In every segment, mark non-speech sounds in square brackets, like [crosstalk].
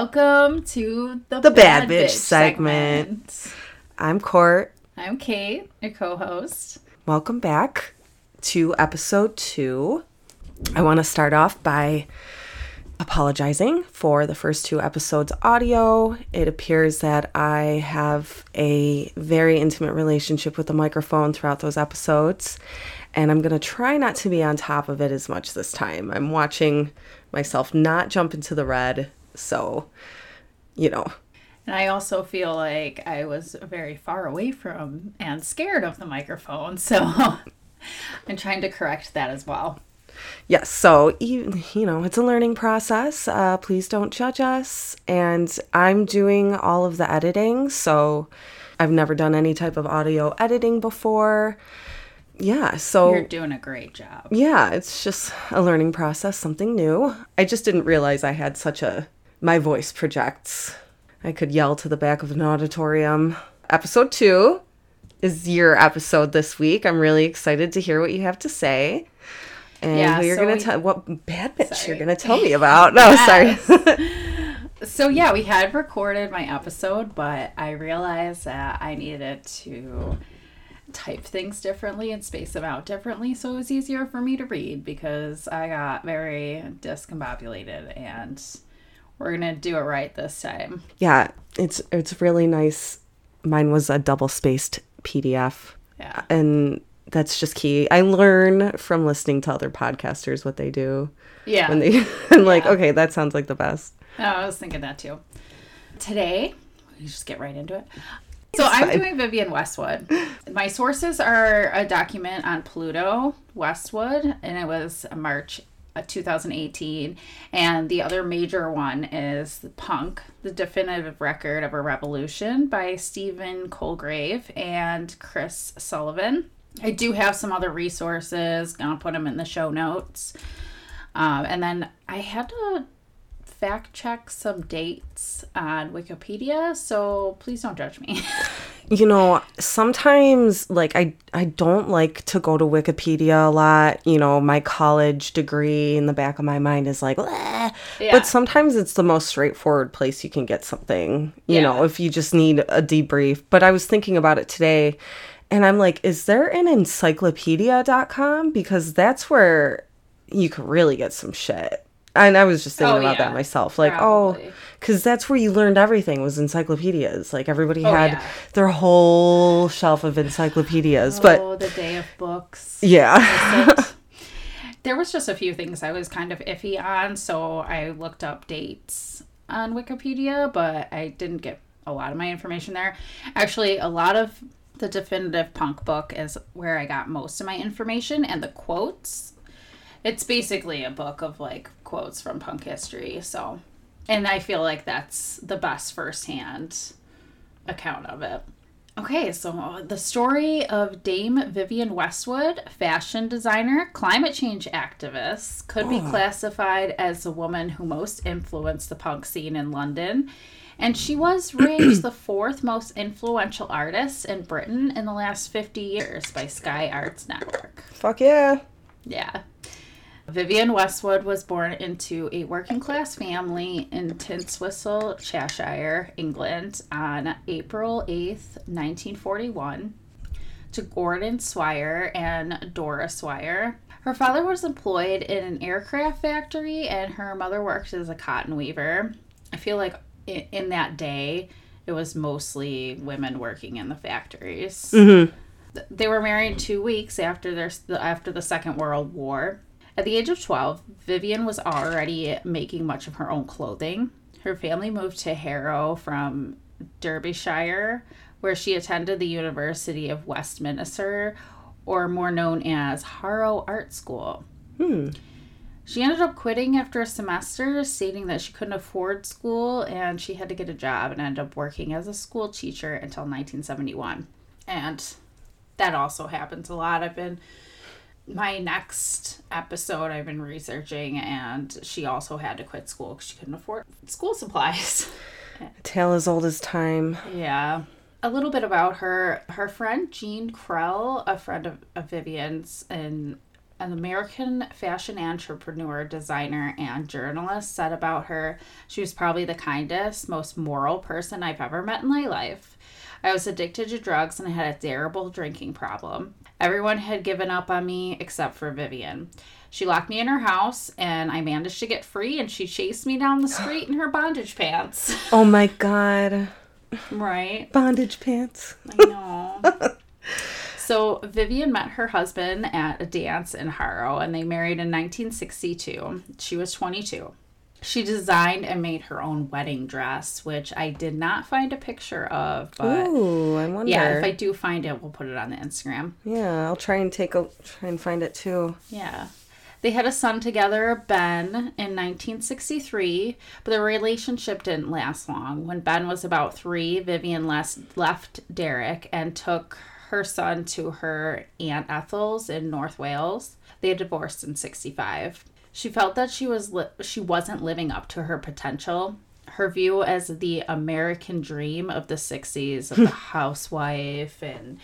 Welcome to the, The Bad Bitch segment. I'm Court. I'm Kate, your co-host. Welcome back to episode two. I want to start off by apologizing for the first two episodes' audio. It appears that I have a very intimate relationship with the microphone throughout those episodes, and I'm going to try not to be on top of it as much this time. I'm watching myself not jump into the red, so, you know, And I also feel like I was very far away from and scared of the microphone, [laughs] so I'm trying to correct that as well. yes so you, you know it's a learning process uh, please don't judge us and i'm doing all of the editing so i've never done any type of audio editing before yeah so You're doing a great job. yeah it's just a learning process something new i just didn't realize i had such a my voice projects. I could yell to the back of an auditorium. Episode two is your episode this week. I'm really excited to hear what you have to say. And Yeah, you're so gonna tell what bad bitch Sorry. you're gonna tell me about. No sorry. [laughs] So yeah, we had recorded my episode, but I realized that I needed to type things differently and space them out differently so it was easier for me to read because I got very discombobulated and we're gonna do it right this time. yeah it's it's really nice mine was a double spaced pdf Yeah. and that's just key i learn from listening to other podcasters what they do Yeah. when they [laughs] I'm like Yeah. okay that sounds like the best Oh, I was thinking that too. Today, we just get right into it. So I'm fine. doing Vivienne Westwood. My sources are a document on Pluto Westwood, and it was March 2018. And the other major one is Punk, the definitive record of a revolution by Stephen Colegrave and Chris Sullivan. I do have some other resources. Gonna put them in the show notes. Um, and then I had to fact check some dates on Wikipedia, so please don't judge me. [laughs] you know sometimes like i i don't like to go to wikipedia a lot you know my college degree in the back of my mind is like Yeah. but sometimes it's the most straightforward place you can get something you Yeah. know if you just need a debrief but i was thinking about it today and i'm like is there an encyclopedia.com because that's where you could really get some shit and i was just thinking Oh, about yeah. that myself like oh, Probably. oh because that's where you learned everything was encyclopedias like everybody oh, had Oh, yeah. their whole shelf of encyclopedias but oh, the day of books. yeah [laughs] there was just a few things I was kind of iffy on, so I looked up dates on Wikipedia, but I didn't get a lot of my information there. Actually, a lot of the definitive punk book is where I got most of my information and the quotes. It's basically a book of like quotes from punk history, so and I feel like that's the best firsthand account of it. Okay, so the story of Dame Vivienne Westwood, fashion designer, climate change activist, could be classified as the woman who most influenced the punk scene in London. And she was [clears throat] ranked the fourth most influential artist in Britain in the last 50 years by Sky Arts Network. fuck yeah Yeah. Vivienne Westwood was born into a working class family in Tintwistle, Cheshire, England on April 8th, 1941, to Gordon Swire and Dora Swire. Her father was employed in an aircraft factory and her mother worked as a cotton weaver. I feel like in, in that day, it was mostly women working in the factories. Mm-hmm. They were married two weeks after their after the Second World War. At the age of 12, Vivienne was already making much of her own clothing. Her family moved to Harrow from Derbyshire, where she attended the University of Westminster, or more known as Harrow Art School. Hmm. She ended up quitting after a semester, stating that she couldn't afford school and she had to get a job and ended up working as a school teacher until 1971. And that also happens a lot. I've been my next episode I've been researching and she also had to quit school because she couldn't afford school supplies. A tale as old as time yeah. A little bit about her. Her friend Gene Krell, a friend of, of Vivienne's, and an American fashion entrepreneur, designer, and journalist, said about her she was probably the kindest, most moral person I've ever met in my life. I was addicted to drugs and I had a terrible drinking problem. Everyone had given up on me except for Vivienne. She locked me in her house and I managed to get free and she chased me down the street in her bondage pants. [laughs] Oh my god. right? Bondage pants. I know. [laughs] so Vivienne met her husband at a dance in Harrow and they married in 1962. She was 22. She designed and made her own wedding dress, which I did not find a picture of, but Ooh, I wonder. yeah, if I do find it, we'll put it on the Instagram. Yeah, I'll try and take a try and find it too. Yeah. They had a son together, Ben, in 1963, but the relationship didn't last long. When Ben was about three, Vivienne les- left Derek and took her son to her Aunt Ethel's in North Wales. They divorced in 65. She felt that she was li- she wasn't living up to her potential. Her view as the American dream of the 60s of the [laughs] housewife and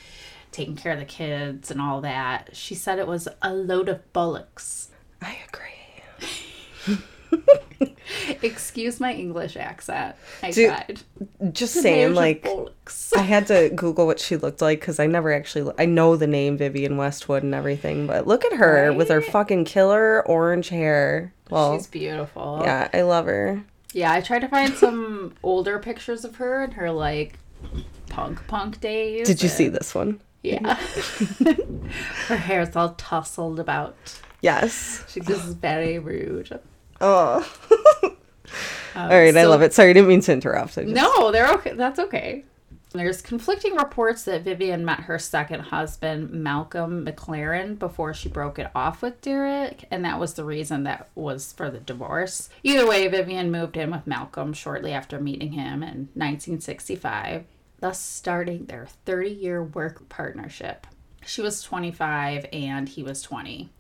taking care of the kids and all that. She said it was a load of bullocks. I agree. Excuse my English accent. I Dude, tried. Just saying, like. I had to Google what she looked like because I never actually I know the name Vivienne Westwood and everything, but look at her with her fucking killer orange hair. Well, She's beautiful. yeah, I love her. Yeah, I tried to find some older pictures of her and her like punk punk days. Did you see this one? Yeah. [laughs] her hair's all tousled about. Yes. She's just very rude. Oh. Um, [laughs] All right, I love it. Sorry, I didn't mean to interrupt. Just, No, they're okay. That's okay. There's conflicting reports that Vivienne met her second husband, Malcolm McLaren, before she broke it off with Derek, and that was the reason that was for the divorce. Either way, Vivienne moved in with Malcolm shortly after meeting him in 1965, thus starting their 30 year work partnership. She was 25 and he was 20.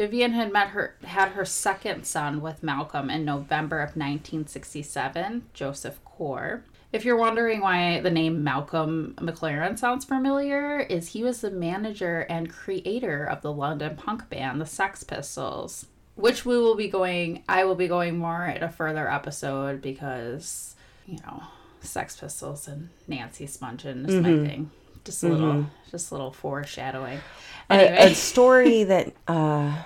Vivienne had met her had her second son with Malcolm in November of 1967, Joseph Corré. If you're wondering why the name Malcolm McLaren sounds familiar, is he was the manager and creator of the London punk band the Sex Pistols, which we will be going I will be going more in a further episode because, you know, Sex Pistols and Nancy Spungen is my mm-hmm. thing. Just a little just a little foreshadowing. a, Anyway. a story [laughs] that uh,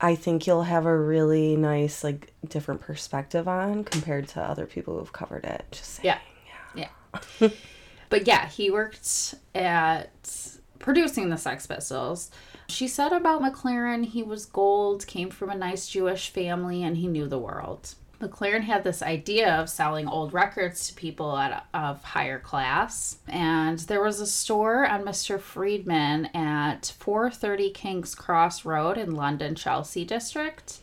I think you'll have a really nice, like, different perspective on compared to other people who've covered it. Just saying. Yeah. Yeah. but yeah, he worked at producing the Sex Pistols. She said about McLaren, he was gold, came from a nice Jewish family, and he knew the world. McLaren had this idea of selling old records to people at of higher class, and there was a store on Mr. Friedman at 430 King's Cross Road in London, Chelsea district,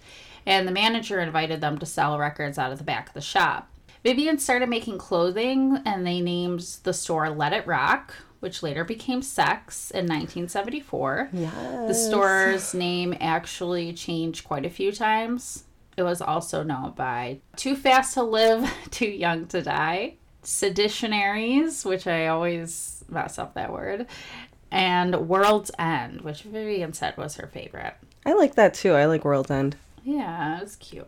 and the manager invited them to sell records out of the back of the shop. Vivienne started making clothing and they named the store Let It Rock, which later became Sex in 1974. Yes. The store's name actually changed quite a few times. It was also known by Too Fast to Live, [laughs] Too Young to Die, Seditionaries, which I always mess up that word, and World's End, which Vivienne said was her favorite. I like that too. I like World's End. Yeah, it was cute.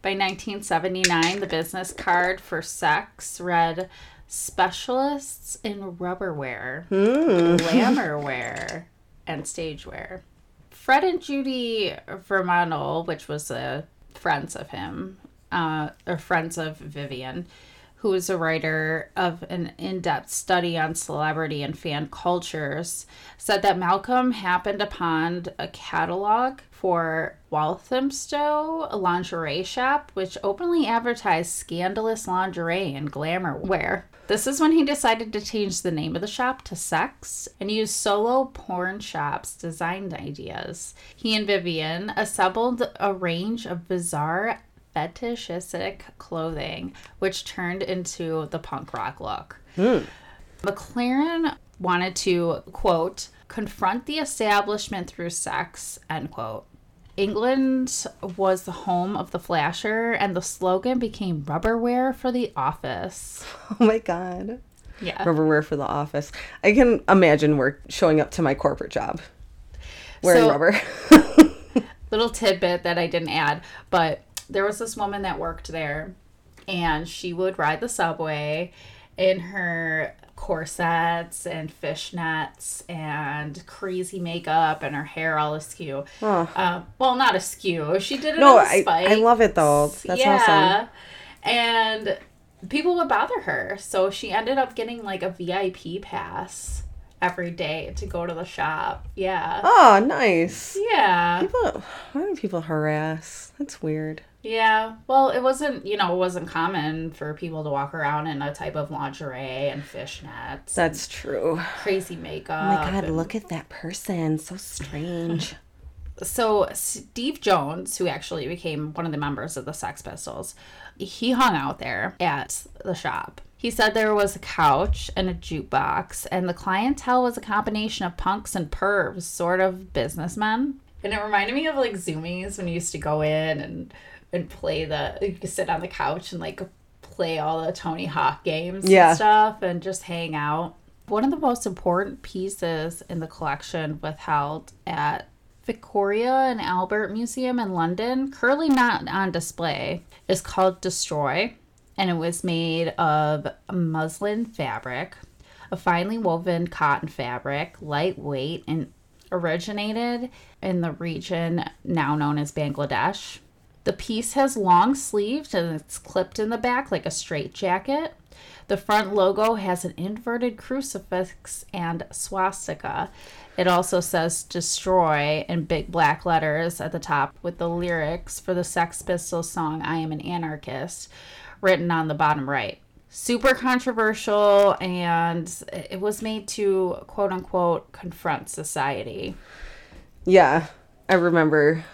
By 1979, the business card for sex read specialists in rubberware, hmm. glamourwear, and stagewear. Fred and Judy Vermorel, which was a friends of him, uh, or friends of Vivienne, who was a writer of an in-depth study on celebrity and fan cultures, said that Malcolm happened upon a catalog for Walthamstow, lingerie shop, which openly advertised scandalous lingerie and glamour wear. This is when he decided to change the name of the shop to Sex and use Soho porn shops design ideas. He and Vivienne assembled a range of bizarre fetishistic clothing, which turned into the punk rock look. Hmm. McLaren wanted to, quote, confront the establishment through sex, end quote. England was the home of the flasher, and the slogan became rubberware for the office. [laughs] Oh my god. Yeah. Rubberware for the office. I can imagine work showing up to my corporate job wearing So- rubber. [laughs] little tidbit that I didn't add, but there was this woman that worked there and she would ride the subway in her corsets and fishnets and crazy makeup and her hair all askew. Oh. Um, well, not askew. She did it No, I. I love it though. That's awesome. And people would bother her. So she ended up getting like a VIP pass every day to go to the shop. Yeah. Oh, nice. Yeah. People, why do people harass? That's weird. Yeah. Well, it wasn't, you know, it wasn't common for people to walk around in a type of lingerie and fishnets. That's true. crazy makeup. Oh my god, and- look at that person. So strange. [laughs] so Steve Jones, who actually became one of the members of the Sex Pistols, he hung out there at the shop. He said there was a couch and a jukebox, and the clientele was a combination of punks and pervs, sort of businessmen. And it reminded me of like Zumiez when you used to go in and and play the you could sit on the couch and like play all the Tony Hawk games Yeah. and stuff and just hang out. One of the most important pieces in the collection withheld at Victoria and Albert Museum in London, currently not on display, is called Destroy, and it was made of muslin fabric, a finely woven cotton fabric, lightweight, and originated in the region now known as Bangladesh. The piece has long sleeves and it's clipped in the back like a straight jacket. The front logo has an inverted crucifix and swastika. It also says destroy in big black letters at the top with the lyrics for the Sex Pistols song I Am an Anarchist written on the bottom right. Super controversial and it was made to quote unquote confront society. Yeah, I remember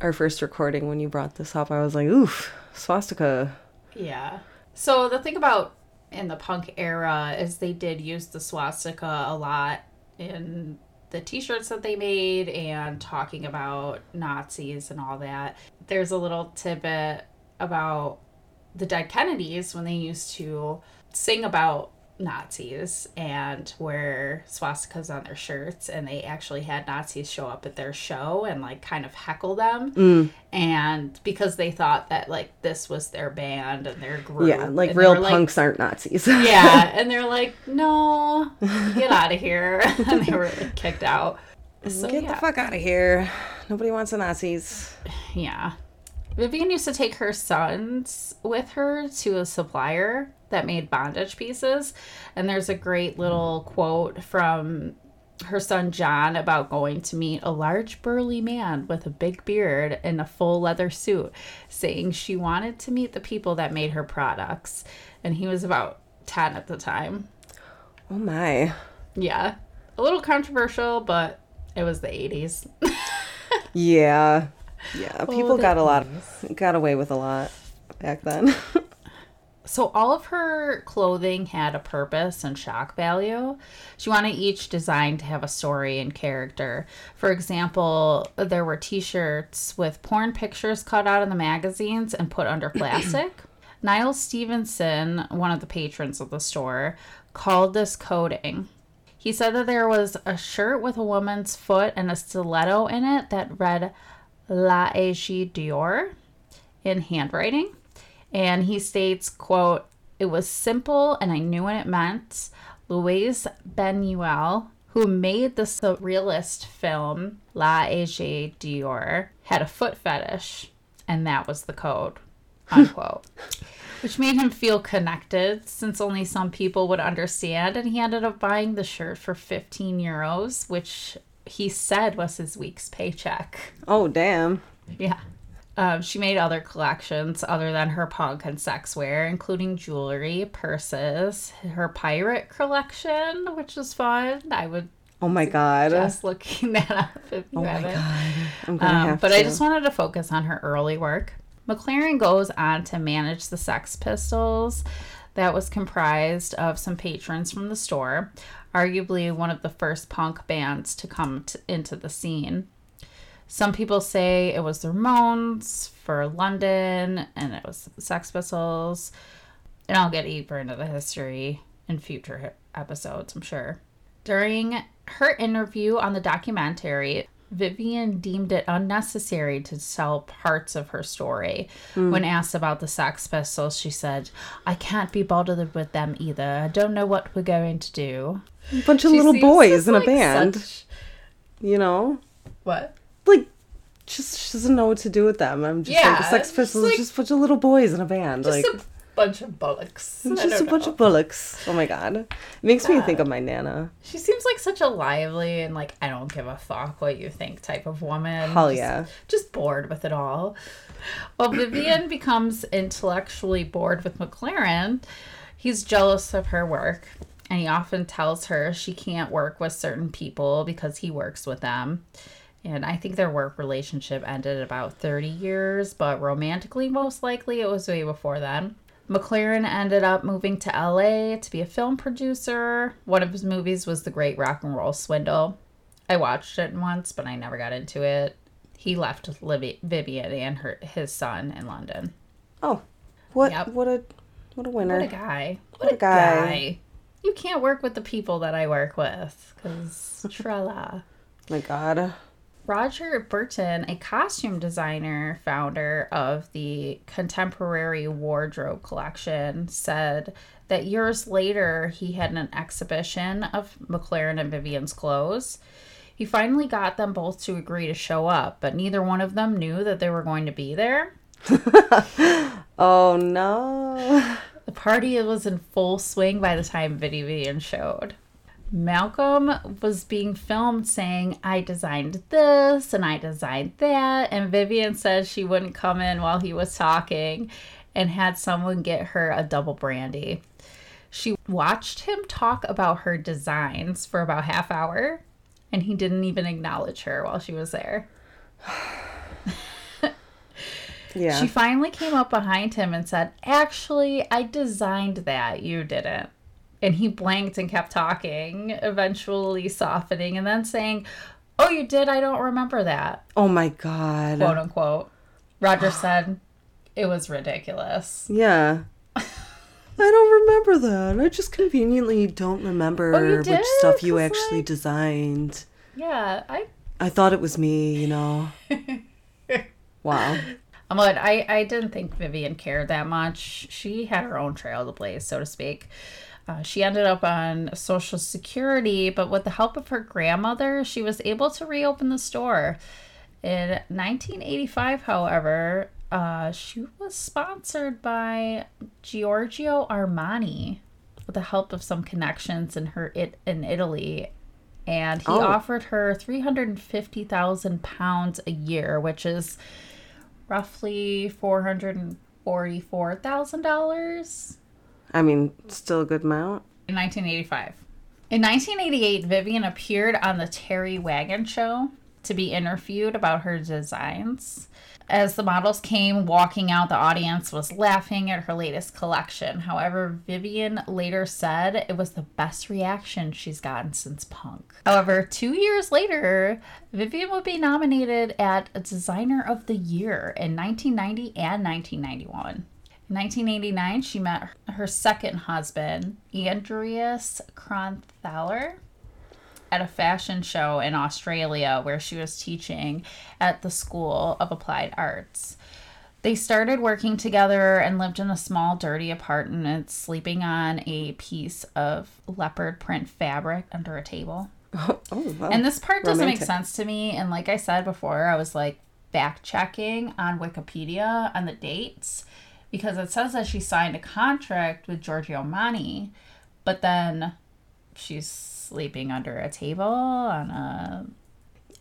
our first recording when you brought this up. I was like, oof, swastika. Yeah. So the thing about in the punk era is they did use the swastika a lot in the t-shirts that they made and talking about Nazis and all that. There's a little tidbit about the dead Kennedys when they used to sing about Nazis and wear swastikas on their shirts and they actually had Nazis show up at their show and like kind of heckle them. Mm. And because they thought that like this was their band and their group. Yeah, like real punks aren't Nazis. [laughs] yeah and they're like no get out of here. [laughs] And they were like, kicked out. So Get yeah. the fuck out of here. Nobody wants the Nazis. yeah. Vivienne used to take her sons with her to a supplier that made bondage pieces. And there's a great little quote from her son John about going to meet a large burly man with a big beard in a full leather suit, saying she wanted to meet the people that made her products. And he was about 10 at the time. Oh my. Yeah. A little controversial, but it was the 80s. [laughs] Yeah. Yeah. People the got a lot got away with a lot back then. [laughs] So all of her clothing had a purpose and shock value. She wanted each design to have a story and character. For example, there were t-shirts with porn pictures cut out in the magazines and put under [clears throat] plastic. Niall Stevenson, one of the patrons of the store, called this coding. He said that there was a shirt with a woman's foot and a stiletto in it that read L'Age d'Or in handwriting and he states quote it was simple and i knew what it meant Luis Buñuel who made the surrealist film L'Age d'Or had a foot fetish and that was the code [laughs] unquote which made him feel connected since only some people would understand and he ended up buying the shirt for 15 euros which he said was his week's paycheck oh damn. yeah. Um, she made other collections other than her punk and sex wear, including jewelry, purses, her pirate collection, which is fun. I would Oh my god. just looking [laughs] that up if you oh my haven't. god. I'm gonna Um, have but to. I just wanted to focus on her early work. McLaren goes on to manage the Sex Pistols, that was comprised of some patrons from the store, arguably one of the first punk bands to come t- into the scene. Some people say it was the Ramones for London, and it was Sex Pistols. And I'll get deeper into the history in future episodes, I'm sure. During her interview on the documentary, Vivienne deemed it unnecessary to tell parts of her story. Hmm. When asked about the Sex Pistols, she said, I can't be bothered with them either. I don't know what we're going to do. A bunch of She little boys in a band, such- you know? What? Like, just she doesn't know what to do with them. I'm just like, Yeah, the Sex just Pistols like- just a bunch of little boys in a band. Just like, a bunch of bullocks. [laughs] Just a don't bunch of bullocks. Oh my god. It makes me think of my Nana. She seems like such a lively and like I don't give a fuck what you think type of woman. Hell Just- yeah. Just bored with it all. Well, Vivienne becomes intellectually bored with McLaren. He's jealous of her work and he often tells her she can't work with certain people because he works with them. And I think their work relationship ended about 30 years, but romantically, most likely, it was way before then. McLaren ended up moving to LA to be a film producer. One of his movies was The Great Rock and Roll Swindle. I watched it once, but I never got into it. He left Liv- Vivienne and her his son in London. Oh. What Yep. what a what a winner. What a guy. What, What a a guy. guy. You can't work with the people that I work with because [laughs] trella. my god. Roger Burton, a costume designer, founder of the Contemporary Wardrobe Collection, said that years later he had an exhibition of McLaren and Vivienne's clothes. He finally got them both to agree to show up, but neither one of them knew that they were going to be there. [laughs] Oh no. The party was in full swing by the time Vivienne showed. Malcolm was being filmed saying, I designed this and I designed that. And Vivienne said she wouldn't come in while he was talking and had someone get her a double brandy. She watched him talk about her designs for about half hour and he didn't even acknowledge her while she was there. [laughs] Yeah. She finally came up behind him and said, Actually, I designed that. You didn't. And he blanked and kept talking, eventually softening and then saying, Oh, you did? I don't remember that, oh my god. quote unquote. Roger said, It was ridiculous. Yeah. I don't remember that. I just conveniently don't remember Oh, you which stuff you actually like- designed. Yeah, I. I thought it was me, you know. [laughs] wow. I'm like, I, I didn't think Vivienne cared that much. She had her own trail to blaze, so to speak. Uh, she ended up on Social Security, but with the help of her grandmother, she was able to reopen the store. In 1985, however, uh, she was sponsored by Giorgio Armani with the help of some connections in her it in Italy, and he Oh. offered her 350,000 pounds a year, which is roughly four hundred and forty-four thousand dollars I mean, still a good amount. in 1985. In 1988, Vivienne appeared on the Terry Wogan Show to be interviewed about her designs. As the models came walking out, the audience was laughing at her latest collection. However, Vivienne later said it was the best reaction she's gotten since punk. However, two years later, Vivienne would be nominated at Designer of the Year in 1990 and 1991. In 1989, she met her second husband, Andreas Kronthaler, at a fashion show in Australia where she was teaching at the School of Applied Arts. They started working together and lived in a small, dirty apartment, sleeping on a piece of leopard print fabric under a table. [laughs] Oh, wow. And this part doesn't make sense to me. And like I said before, I was like fact checking on Wikipedia on the dates because it says that she signed a contract with Giorgio Armani, but then she's sleeping under a table on a.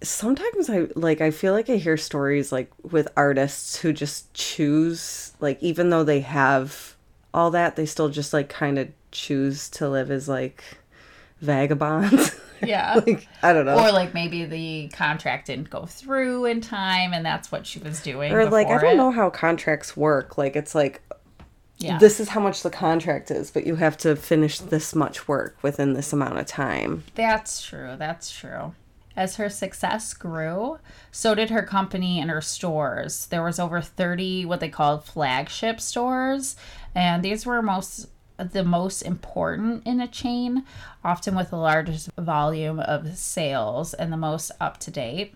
Sometimes I like I feel like I hear stories like with artists who just choose like even though they have all that, they still just like kind of choose to live as like vagabonds. [laughs] Yeah. [laughs] like I don't know. or like maybe the contract didn't go through in time and that's what she was doing. or like I don't it. know how contracts work. Like it's like Yeah. this is how much the contract is, but you have to finish this much work within this amount of time. That's true. That's true. As her success grew, so did her company and her stores. There was over 30 what they called flagship stores, and these were most the most important in a chain, often with the largest volume of sales and the most up to date.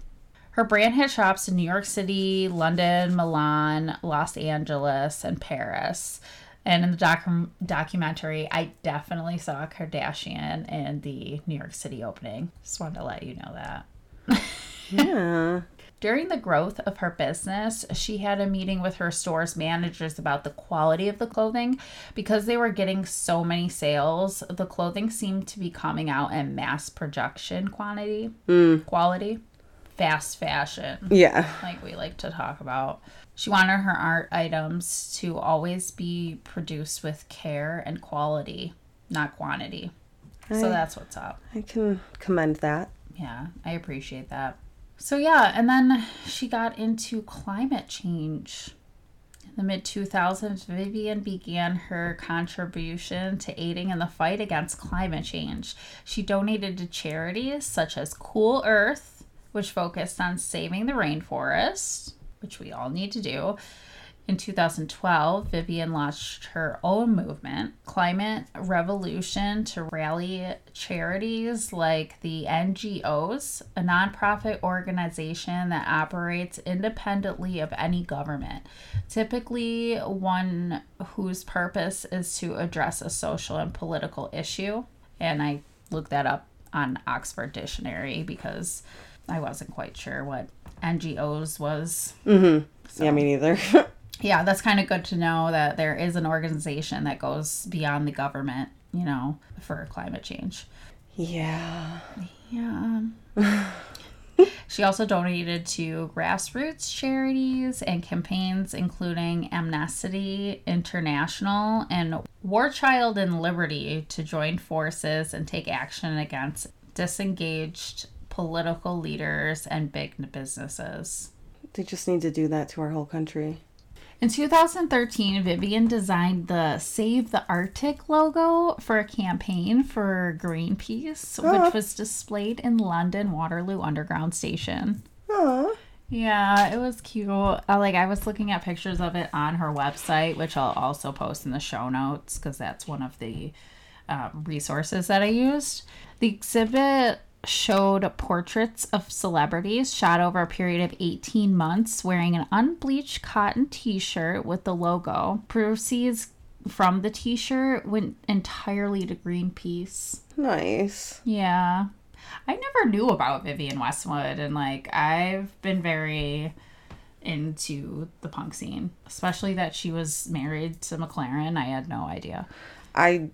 Her brand had shops in New York City, London, Milan, Los Angeles, and Paris. And in the docu- documentary, I definitely saw Kardashian in the New York City opening. Just wanted to let you know that. [laughs] Yeah. During the growth of her business, she had a meeting with her store's managers about the quality of the clothing. Because they were getting so many sales, the clothing seemed to be coming out in mass production quantity, hmm. quality, fast fashion, Yeah. like we like to talk about. She wanted her art items to always be produced with care and quality, not quantity. So that's what's up. I can commend that. Yeah, I appreciate that. So, yeah, and then she got into climate change. In the mid 2000s, Vivienne began her contribution to aiding in the fight against climate change. She donated to charities such as Cool Earth, which focused on saving the rainforest, which we all need to do. In 2012, Vivienne launched her own movement, Climate Revolution, to rally charities like the NGOs, a nonprofit organization that operates independently of any government, typically one whose purpose is to address a social and political issue. And I looked that up on Oxford Dictionary because I wasn't quite sure what NGOs was. Mm-hmm. Yeah, me neither. [laughs] yeah, that's kind of good to know that there is an organization that goes beyond the government, you know, for climate change. yeah. Yeah. Um, [laughs] she also donated to grassroots charities and campaigns, including Amnesty International and War Child and Liberty, to join forces and take action against disengaged political leaders and big businesses. They just need to do that to our whole country. In 2013, Vivienne designed the Save the Arctic logo for a campaign for Greenpeace, Oh. which was displayed in London Waterloo Underground Station. Aw. Yeah, it was cute. Uh, like I was looking at pictures of it on her website, which I'll also post in the show notes because that's one of the um, resources that I used. The exhibit showed portraits of celebrities shot over a period of 18 months wearing an unbleached cotton t-shirt with the logo. Proceeds from the t-shirt went entirely to Greenpeace. Nice. Yeah. I never knew about Vivienne Westwood and like I've been very into the punk scene, especially that she was married to McLaren. I had no idea. I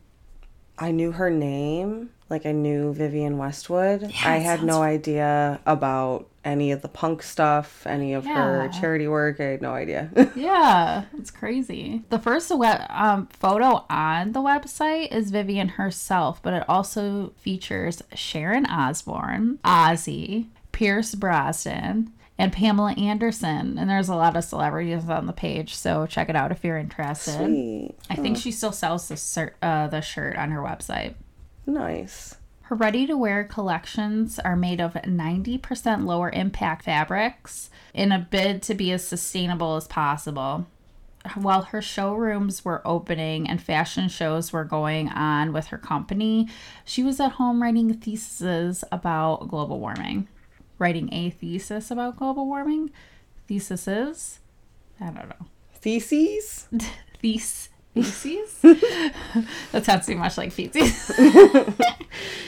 I knew her name, like I knew Vivienne Westwood. I had no idea about any of the punk stuff, any of her charity work. I had no idea. [laughs] Yeah, it's crazy. The first web, um, photo on the website is Vivienne herself, but it also features Sharon Osbourne, Ozzy, Pierce Brosnan, and Pamela Anderson. And there's a lot of celebrities on the page, so check it out if you're interested. Sweet. I think she still sells the cert, uh, the shirt on her website. Nice. Her ready to wear collections are made of 90% lower impact fabrics in a bid to be as sustainable as possible. While her showrooms were opening and fashion shows were going on with her company, she was at home writing theses about global warming. Writing a thesis about global warming? Theses? I don't know. Theses? [laughs] Thes- Theses? [laughs] that sounds too much like feces. [laughs]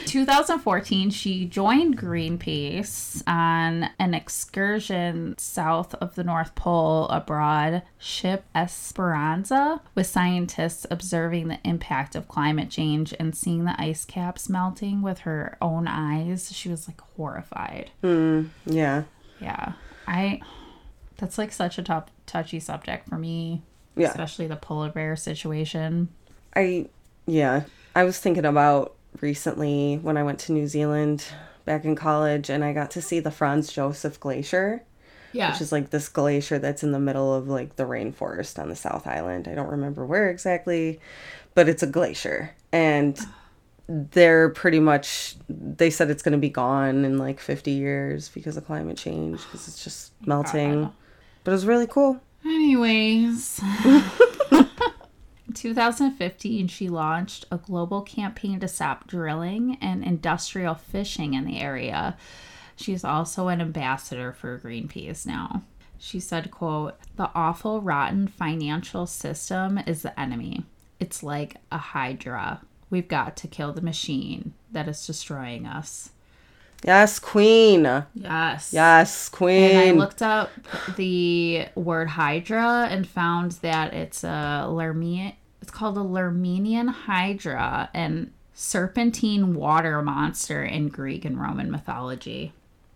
2014, she joined Greenpeace on an excursion south of the North Pole aboard ship Esperanza with scientists observing the impact of climate change and seeing the ice caps melting with her own eyes. She was like horrified. Hmm, yeah. Yeah. I that's like such a top touchy subject for me. Yeah. Especially the polar bear situation. I yeah. I was thinking about recently when I went to New Zealand back in college and I got to see the Franz Josef Glacier. Yeah. which is like this glacier that's in the middle of like the rainforest on the South Island. I don't remember where exactly, but it's a glacier. And [sighs] they're pretty much, they said it's going to be gone in like 50 years because of climate change because it's just melting. But it was really cool. Anyways. [laughs] In 2015, she launched a global campaign to stop drilling and industrial fishing in the area. She's also an ambassador for Greenpeace now. She said, quote, "The awful rotten financial system is the enemy. It's like a hydra. We've got to kill the machine that is destroying us." Yes, queen. Yes. Yes, queen. And I looked up the word Hydra and found that it's a Lermian. It's called a Lermenian Hydra and serpentine water monster in Greek and Roman mythology.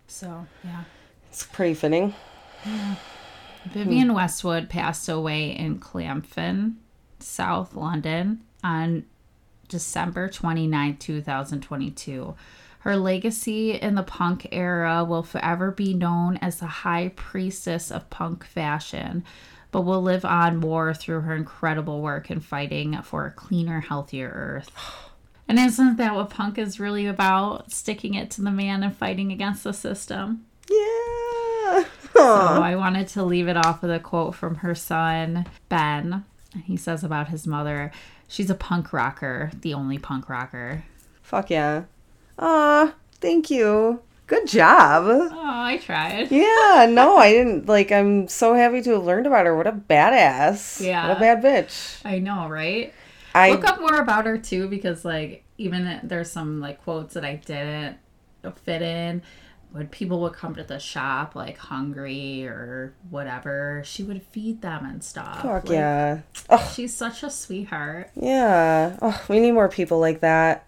So yeah, it's pretty fitting. Vivienne Westwood passed away in Clapham, South London, on December 29, 2022. Her legacy in the punk era will forever be known as the high priestess of punk fashion, but will live on more through her incredible work in fighting for a cleaner, healthier earth. [sighs] And isn't that what punk is really about? Sticking it to the man and fighting against the system. Yeah. So I wanted to leave it off with a quote from her son, Ben. He says about his mother, she's a punk rocker, the only punk rocker. Fuck yeah. Aw, thank you. Good job. Oh, I tried. Yeah, no, [laughs] I didn't. Like, I'm so happy to have learned about her. What a badass. Yeah. What a bad bitch. I know, right? I Look up more about her too, because like even there's some like quotes that I didn't fit in. When people would come to the shop like hungry or whatever, she would feed them and stuff. Fuck Like, yeah. Oh, She's such a sweetheart. yeah. Oh, we need more people like that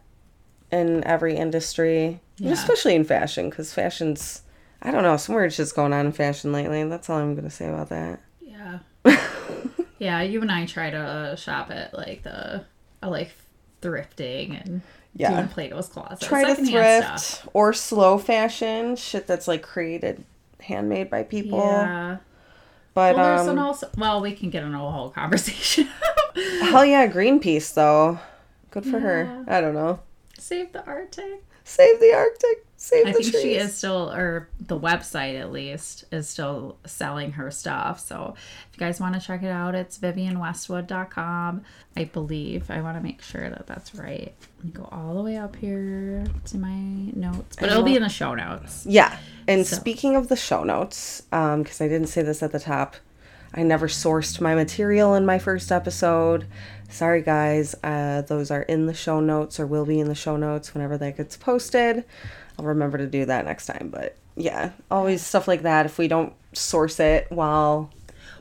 in every industry, Yeah. especially in fashion, because fashion's, I don't know, some weird shit's going on in fashion lately. and That's all I'm going to say about that. Yeah. [laughs] yeah, you and I try to uh, shop at like the I like thrifting and Yeah. doing Plato's Closet. Try to thrift stuff. or slow fashion, shit that's like created, handmade by people. Yeah. But, Well, there's um, an also. Well, we can get into a whole [laughs] conversation. hell yeah, Greenpeace, though. Good for her. I don't know. Save the Arctic. Save the Arctic. Save I the think trees. she is still, or the website at least, is still selling her stuff. So if you guys want to check it out, it's viviennewestwood.com. I believe. I want to make sure that that's right. Let me go all the way up here to my notes, but it'll be in the show notes. Yeah. And So- speaking of the show notes, um, because I didn't say this at the top, I never sourced my material in my first episode. Sorry, guys. Uh, those are in the show notes or will be in the show notes whenever that gets posted. I'll remember to do that next time. But yeah, always stuff like that. If we don't source it while.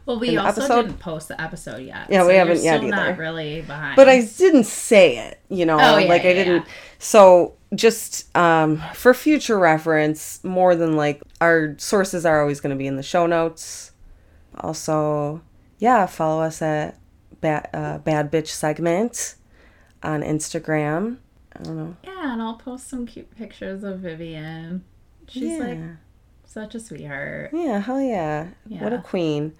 Well, we also episode? didn't post the episode yet. Yeah, we haven't yet still either. Not really behind. But I didn't say it, you know, Oh, yeah, like I didn't. yeah. So just um, for future reference, more than like our sources are always going to be in the show notes. Also, yeah, follow us at Bad, uh, Bad Bitch Segment on Instagram. I don't know. Yeah, and I'll post some cute pictures of Vivienne. She's yeah. like such a sweetheart. yeah, hell yeah. What a queen.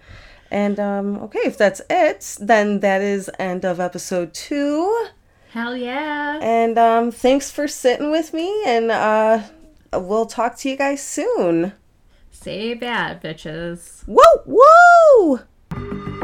And um, okay, if that's it, then that is end of episode two. Hell yeah. And um, thanks for sitting with me, and uh, we'll talk to you guys soon. Say bad, bitches. Whoa, whoa!